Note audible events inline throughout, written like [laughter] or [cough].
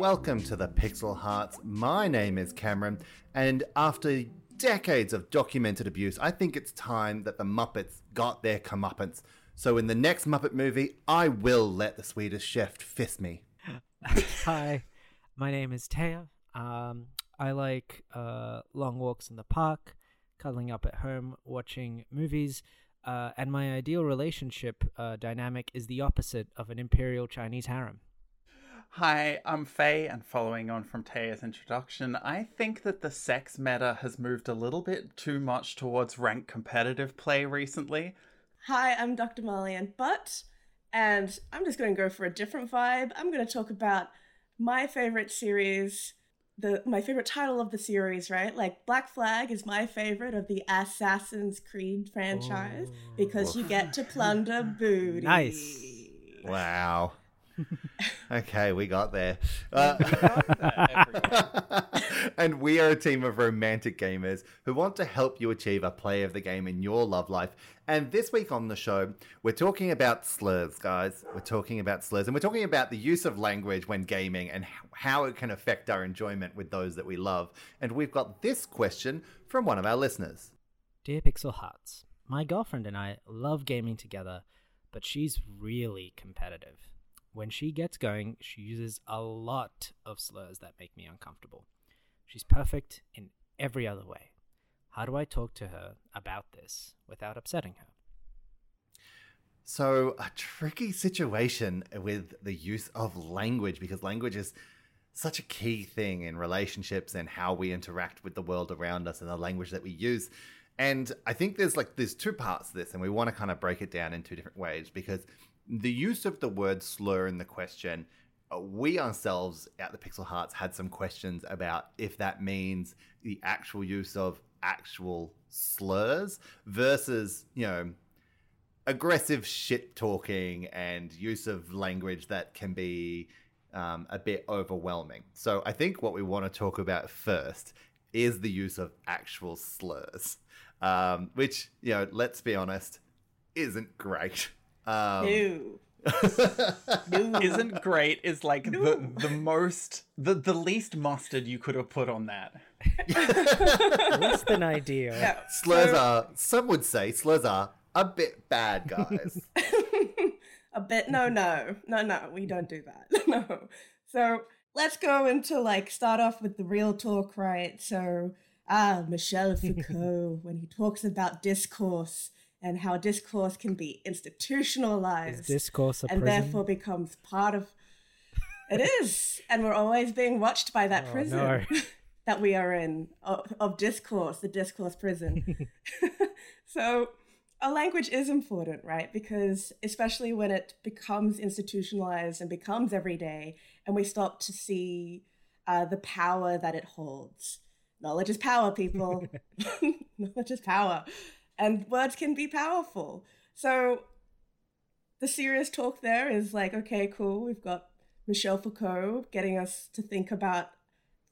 Welcome to the Pixel Hearts. My name is Cameron, and after decades of documented abuse, I think it's time that the Muppets got their comeuppance. So in the next Muppet movie, I will let the Swedish chef fist me. [laughs] Hi, my name is Teja. Um, I like uh, long walks in the park, cuddling up at home, watching movies, uh, and my ideal relationship uh, dynamic is the opposite of an imperial Chinese harem. Hi, I'm Faye, and following on from Teja's introduction, I think that the sex meta has moved a little bit too much towards ranked competitive play recently. Hi, I'm Dr. Mahli-Ann Butt, and I'm just going to go for a different vibe. I'm going to talk about my favorite series, the my favorite title of the series, right? Like Black Flag is my favorite of the Assassin's Creed franchise because oh. you get to plunder booty. [laughs] Nice. Wow. [laughs] okay, we got there. Uh, [laughs] and we are a team of romantic gamers who want to help you achieve a play of the game in your love life. And this week on the show, we're talking about slurs, guys. We're talking about slurs, and we're talking about the use of language when gaming and how it can affect our enjoyment with those that we love. And we've got this question from one of our listeners. Dear Pixel Hearts, my girlfriend and I love gaming together, but she's really competitive. When she gets going, she uses a lot of slurs that make me uncomfortable. She's perfect in every other way. How do I talk to her about this without upsetting her? So, a tricky situation with the use of language because language is such a key thing in relationships and how we interact with the world around us and the language that we use. And I think there's like there's two parts to this and we want to kind of break it down in two different ways because the use of the word slur in the question uh, we ourselves at the Pixel Hearts had some questions about if that means the actual use of actual slurs versus, you know, aggressive shit talking and use of language that can be um, a bit overwhelming. So I think what we want to talk about first is the use of actual slurs, um, which, you know, let's be honest, isn't great. [laughs] Um, Ew. [laughs] Isn't great is like the, the most the, the least mustard you could have put on that. [laughs] Less than ideal. Yeah. slurs are, some would say, slurs are a bit bad, guys. [laughs] a bit no no no no we don't do that no so let's go into like start off with the real talk right so ah michel foucault when he talks about discourse and how discourse can be Is institutionalized discourse a and prison? therefore becomes part of it is. And we're always being watched by that Oh, prison no. [laughs] that we are in of, of discourse the discourse prison. [laughs] [laughs] So a language is important right? Because especially when it becomes institutionalized and becomes everyday and we stop to see uh, the power that it holds. Knowledge is power people. Knowledge is power and words can be powerful so the serious talk there is like, okay, cool. We've got Michel Foucault getting us to think about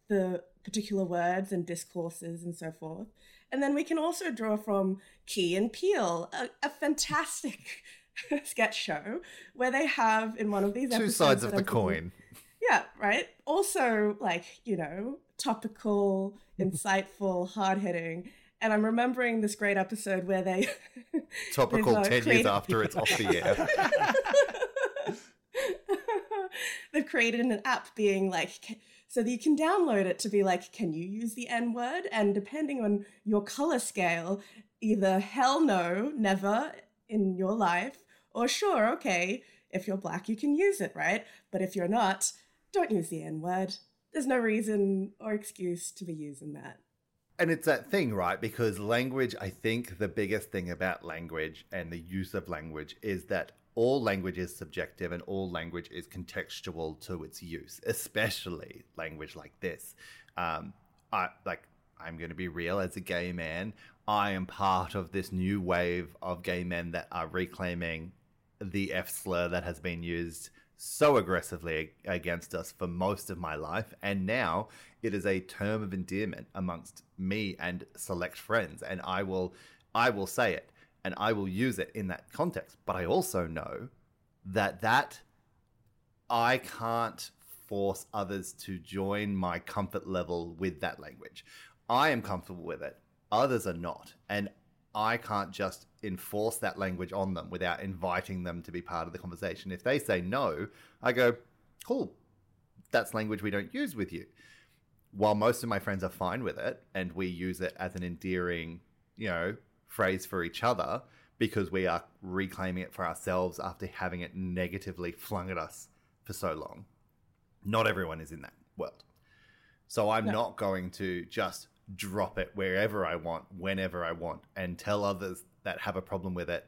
the particular words and discourses and so forth. And then we can also draw from Key and Peele, a, a fantastic [laughs] sketch show where they have in one of these Two sides of the coin. yeah, right. Also, like, you know, topical, [laughs] insightful, hard hitting. And I'm remembering this great episode where they [laughs] Topical 10 years after it's off the [laughs] air. [laughs] They've created an app being like, so that you can download it to be like, can you use the N word? And depending on your color scale, either hell no, never in your life, or sure, okay, if you're black, you can use it, right? But if you're not, don't use the N word. There's no reason or excuse to be using that. And it's that thing, right? Because language, I think the biggest thing about language and the use of language is that all language is subjective and all language is contextual to its use, especially language like this. Um, I like I'm going to be real as a gay man. I am part of this new wave of gay men that are reclaiming the F slur that has been used so aggressively against us for most of my life. And now it is a term of endearment amongst me and select friends. And I will, I will say it and I will use it in that context. But I also know that that I can't force others to join my comfort level with that language. I am comfortable with it. Others are not. And I can't just enforce that language on them without inviting them to be part of the conversation. If they say no, I go, cool, that's language we don't use with you. While most of my friends are fine with it and we use it as an endearing, you know, phrase for each other because we are reclaiming it for ourselves after having it negatively flung at us for so long. Not everyone is in that world. So I'm no. not going to just drop it wherever I want, whenever I want, and tell others that have a problem with it,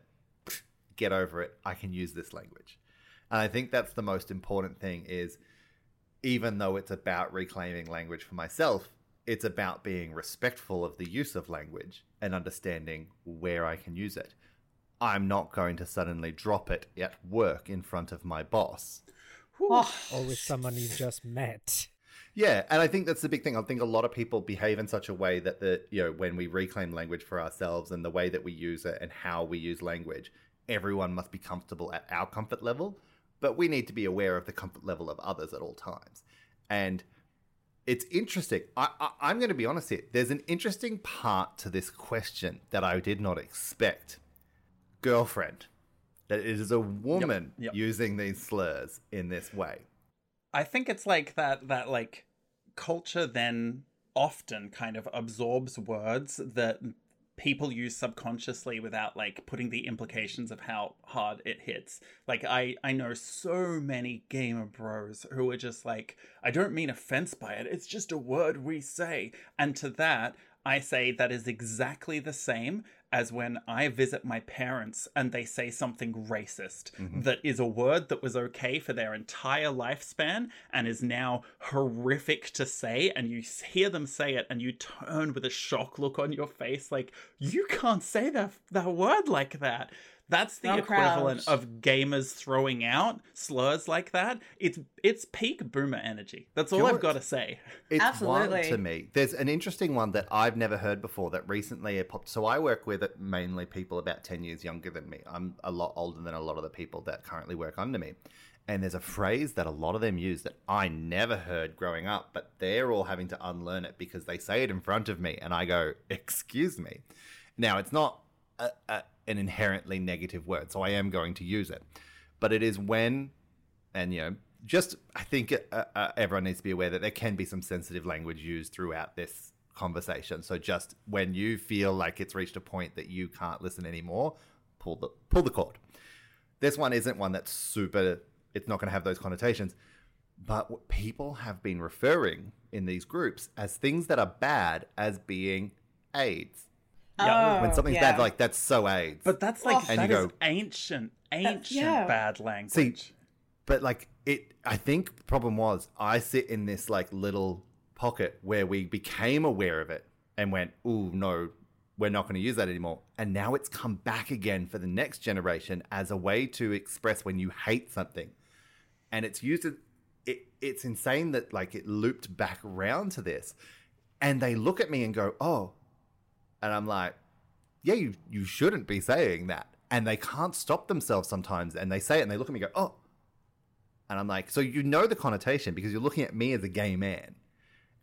get over it. I can use this language. And I think that's the most important thing is even though it's about reclaiming language for myself, it's about being respectful of the use of language and understanding where I can use it. I'm not going to suddenly drop it at work in front of my boss. Oh. Or with someone you've just met. Yeah, and I think that's the big thing. I think a lot of people behave in such a way that the you know when we reclaim language for ourselves and the way that we use it and how we use language, everyone must be comfortable at our comfort level, but we need to be aware of the comfort level of others at all times. And it's interesting. I, I, am going to be honest here. There's an interesting part to this question that I did not expect. Girlfriend, that it is a woman yep, yep. using these slurs in this way. I think it's like that that like culture then often kind of absorbs words that people use subconsciously without like putting the implications of how hard it hits. Like I I know so many gamer bros who are just like I don't mean offense by it. It's just a word we say. And to that I say that is exactly the same as when I visit my parents and they say something racist mm-hmm. that is a word that was okay for their entire lifespan and is now horrific to say. And you hear them say it and you turn with a shock look on your face like, you can't say that, that word like that. That's the equivalent of gamers throwing out slurs like that. It's it's peak boomer energy. That's all I've got to say. [laughs] It's Absolutely. one to me. There's an interesting one that I've never heard before that recently it popped. So I work with mainly people about ten years younger than me. I'm a lot older than a lot of the people that currently work under me. And there's a phrase that a lot of them use that I never heard growing up, but they're all having to unlearn it because they say it in front of me, and I go, "Excuse me." Now it's not a, a an inherently negative word, so I am going to use it. But it is when, and you know, just I think uh, uh, everyone needs to be aware that there can be some sensitive language used throughout this conversation. So just when you feel like it's reached a point that you can't listen anymore, pull the pull the cord. This one isn't one that's super. It's not going to have those connotations. But people have been referring in these groups as things that are bad as being AIDS yeah. Oh, when something's yeah. bad, like that's so AIDS. But that's like oh. and that you go, ancient, ancient yeah. bad language. See, but like it, I think the problem was I sit in this like little pocket where we became aware of it and went, "Ooh, no, we're not going to use that anymore." And now it's come back again for the next generation as a way to express when you hate something, and it's used. It, it's insane that like it looped back around to this, and they look at me and go, "Oh." And I'm like, yeah, you, you shouldn't be saying that. And they can't stop themselves sometimes. And they say it and they look at me and go, oh. And I'm like, so you know the connotation because you're looking at me as a gay man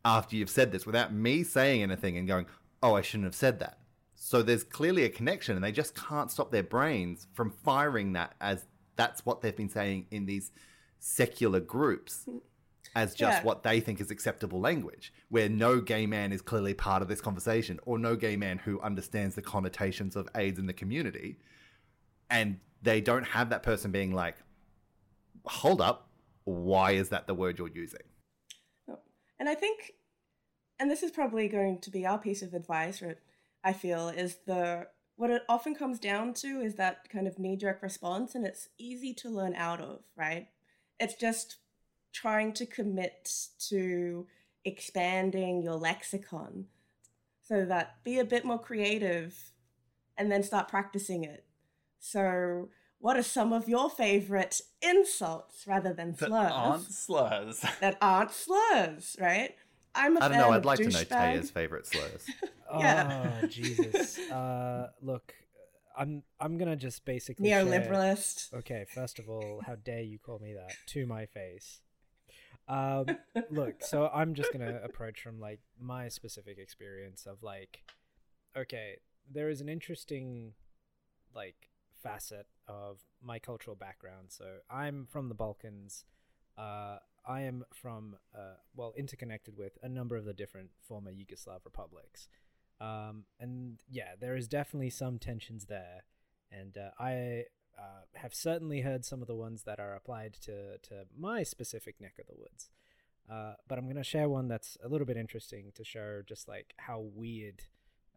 after you've said this without me saying anything and going, oh, I shouldn't have said that. So there's clearly a connection and they just can't stop their brains from firing that as that's what they've been saying in these secular groups as just yeah. what they think is acceptable language, where no gay man is clearly part of this conversation, or no gay man who understands the connotations of AIDS in the community. And they don't have that person being like, hold up, why is that the word you're using? Oh, and I think and this is probably going to be our piece of advice, or I feel, is the what it often comes down to is that kind of knee jerk response, and it's easy to learn out of, right? It's just trying to commit to expanding your lexicon so that be a bit more creative and then start practicing it. So, what are some of your favorite insults rather than That slurs? aren't slurs. [laughs] that aren't slurs, right? I'm a I don't fan know. I'd like to know douchebag. Teja's favorite slurs. [laughs] Yeah. Oh Jesus! [laughs] Uh, look, I'm I'm gonna just basically share- Neoliberalist. Okay, first of all, how dare you call me that to my face? Um, [laughs] look, so I'm just gonna approach from like my specific experience of like, okay, there is an interesting like facet of my cultural background. So I'm from the Balkans. Uh, I am from uh, well interconnected with a number of the different former Yugoslav republics, um, and yeah, there is definitely some tensions there, and uh, I uh, have certainly heard some of the ones that are applied to to my specific neck of the woods. Uh, but I'm going to share one that's a little bit interesting to show just like how weird,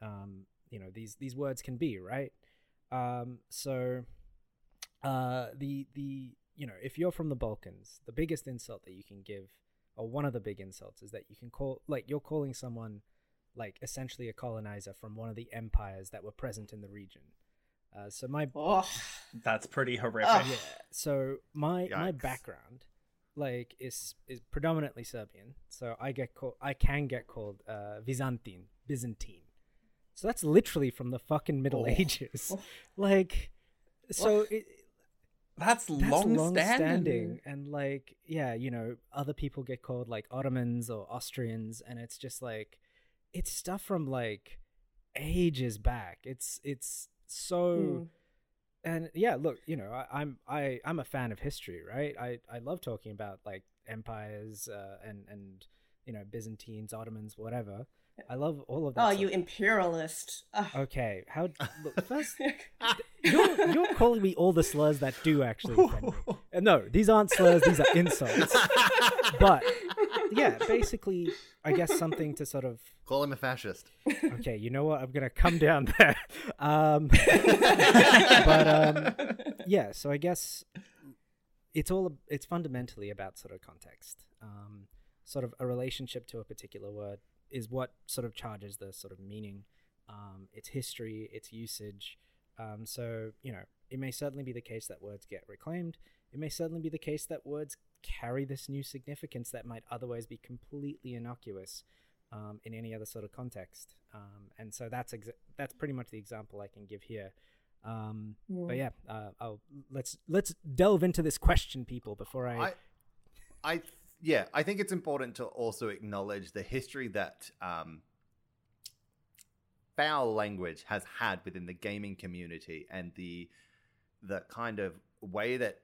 um, you know, these these words can be, right? Um, so, uh, the the you know, if you're from the Balkans, the biggest insult that you can give, or one of the big insults, is that you can call like you're calling someone like essentially a colonizer from one of the empires that were present in the region. Uh, so my Oh, That's pretty horrific. Ugh. yeah. So my my background, like, is is predominantly Serbian. So I get called, I can get called uh, Byzantine, Byzantine. So that's literally from the fucking Middle Oh. Ages. Like, so it, That's, that's long, long standing. standing, and like, yeah, you know, other people get called like Ottomans or Austrians, and it's just like, it's stuff from like ages back. It's it's so Hmm. and yeah look you know I, i'm i i'm a fan of history right i i love talking about like empires uh, and and you know byzantines ottomans whatever i love all of that oh, stuff. you imperialist. Ugh. okay how look first [laughs] you're you're calling me all the slurs that do actually. [laughs] Uh, no these aren't slurs these are insults [laughs] but yeah basically i guess something to sort of Call him a fascist. okay you know what? I'm gonna come down there. Um [laughs] but um yeah so i guess it's all it's fundamentally about sort of context. Um sort of a relationship to a particular word is what sort of charges the sort of meaning. Um its history its usage. Um so you know it may certainly be the case that words get reclaimed it may certainly be the case that words carry this new significance that might otherwise be completely innocuous um, in any other sort of context. Um, and so that's exa- that's pretty much the example I can give here. Um, But Mm. yeah, uh, I'll, let's let's delve into this question, people, before I. I, I, yeah, I think it's important to also acknowledge the history that um, foul language has had within the gaming community and the the kind of way that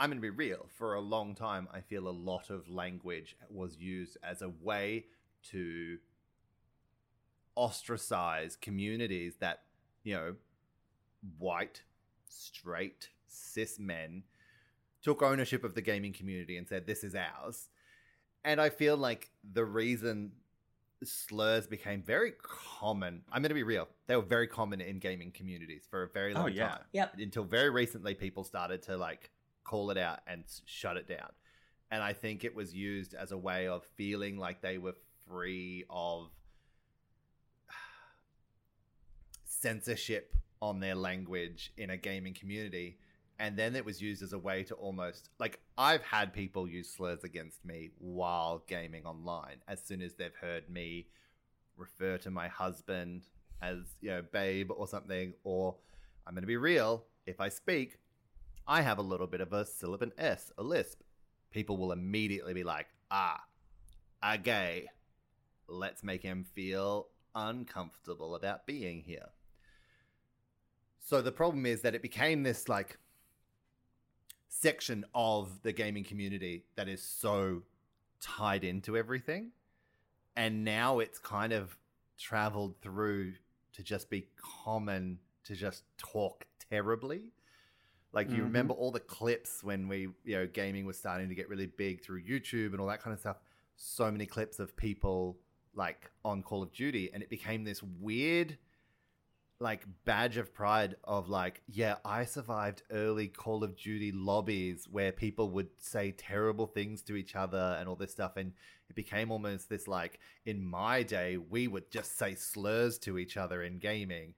I'm going to be real. For a long time, I feel a lot of language was used as a way to ostracize communities that you know white straight cis men took ownership of the gaming community and said this is ours and i feel like the reason slurs became very common i'm going to be real they were very common in gaming communities for a very long Oh, long yeah. time Yep. until very recently people started to like call it out and shut it down. And i think it was used as a way of feeling like they were free of [sighs] censorship on their language in a gaming community. And then it was used as a way to almost like I've had people use slurs against me while gaming online. As soon as they've heard me refer to my husband as you know babe or something or I'm going to be real if I speak I have a little bit of a sibilant s a lisp people will immediately be like ah a gay let's make him feel uncomfortable about being here so the problem is that it became this like section of the gaming community that is so tied into everything. And now it's kind of traveled through to just be common to just talk terribly. Like you Mhm. remember all the clips when we, you know, gaming was starting to get really big through YouTube and all that kind of stuff. So many clips of people like on Call of Duty, and it became this weird like badge of pride of like yeah i survived early call of duty lobbies where people would say terrible things to each other and all this stuff and it became almost this like in my day we would just say slurs to each other in gaming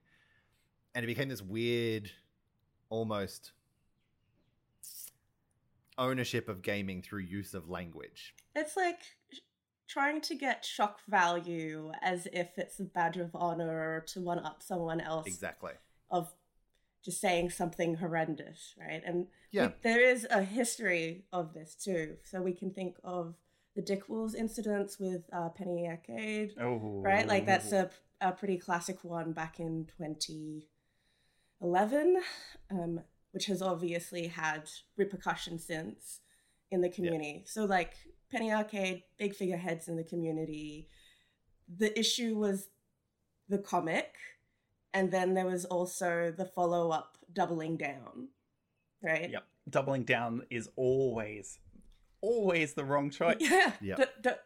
and it became this weird almost ownership of gaming through use of language It's like trying to get shock value as if it's a badge of honor to one up someone else exactly of just saying something horrendous, right? And Yeah. we- there is a history of this too. So we can think of the Dick Wolves incidents with uh, Penny Arcade, Oh, right? Like that's a, a pretty classic one back in 2011, um, which has obviously had repercussions since in the community. So, like Penny Arcade, big figureheads in the community. The issue was the comic, and then there was also the follow up doubling down, right? Yep. Doubling down is always, always the wrong [laughs] choice. Yeah. Yep. Don't- don't-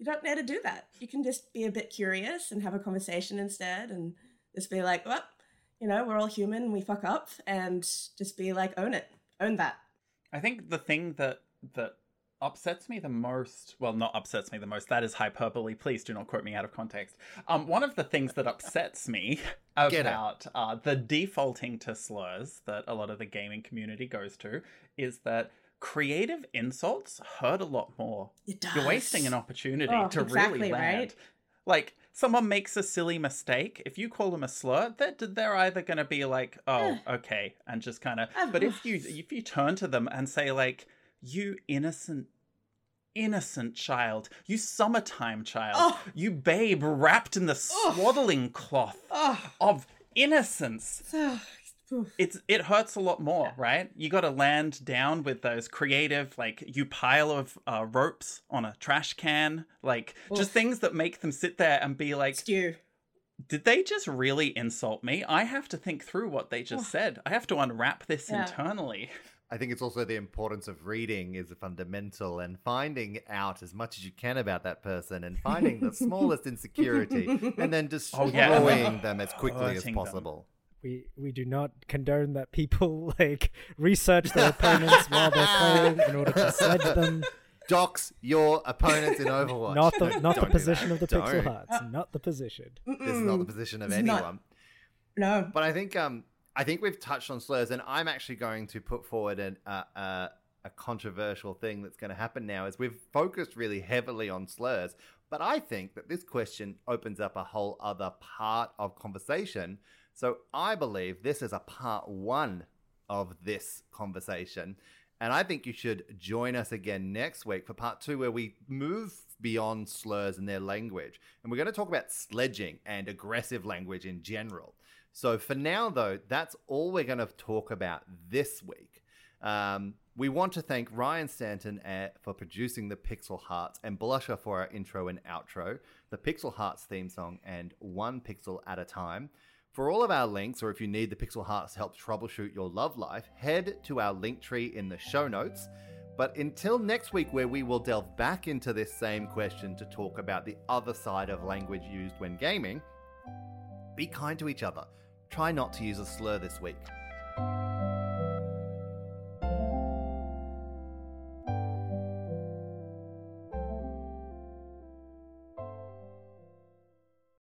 you don't need to do that. You can just be a bit curious and have a conversation instead and just be like, well, you know, we're all human, we fuck up, and just be like, own it. Own that. I think the thing that that upsets me the most, well, not upsets me the most, that is hyperbole. Please do not quote me out of context. Um, one of the things that upsets me [laughs] Get it. about uh, the defaulting to slurs that a lot of the gaming community goes to is that creative insults hurt a lot more. It does. You're wasting an opportunity Oh, to exactly, really land. right? Like someone makes a silly mistake, if you call them a slur, they're, they're either going to be like, "Oh, okay," and just kind of. But if you if you turn to them and say like, "You innocent." Innocent child, you summertime child, Oh. you babe wrapped in the swaddling cloth Oh, of innocence. It's it hurts a lot more, right? You got to land down with those creative, like you pile of uh, ropes on a trash can, like Oof. just things that make them sit there and be like, stew. "Did they just really insult me?" I have to think through what they just said. I have to unwrap this Yeah. internally. I think it's also the importance of reading is a fundamental and finding out as much as you can about that person and finding the [laughs] smallest insecurity and then Oh, yeah. destroying them as [laughs] quickly as possible. them. Possible. We we do not condone that people [laughs] like research their opponents while they're playing in order to sledge them. Dox your opponents in Overwatch. Not the Don't- the don't do position of the pixel Don't. hearts. Not the position. This is not the position of It's not. anyone. No. But I think um I think we've touched on slurs, and I'm actually going to put forward an, uh, uh, a controversial thing that's going to happen now. Is we've focused really heavily on slurs, but I think that this question opens up a whole other part of conversation. So I believe this is a part one of this conversation. And I think you should join us again next week for part two, where we move beyond slurs and their language. And we're going to talk about sledging and aggressive language in general. So for now, though, that's all we're going to talk about this week. Um, we want to thank Ryan Stanton uh, for producing the Pixel Hearts and Blusher for our intro and outro, the Pixel Hearts theme song, and One Pixel at a Time. For all of our links, or if you need the Pixel Hearts to help troubleshoot your love life, head to our Linktree in the show notes. But until next week, where we will delve back into this same question to talk about the other side of language used when gaming, be kind to each other. Try not to use a slur this week.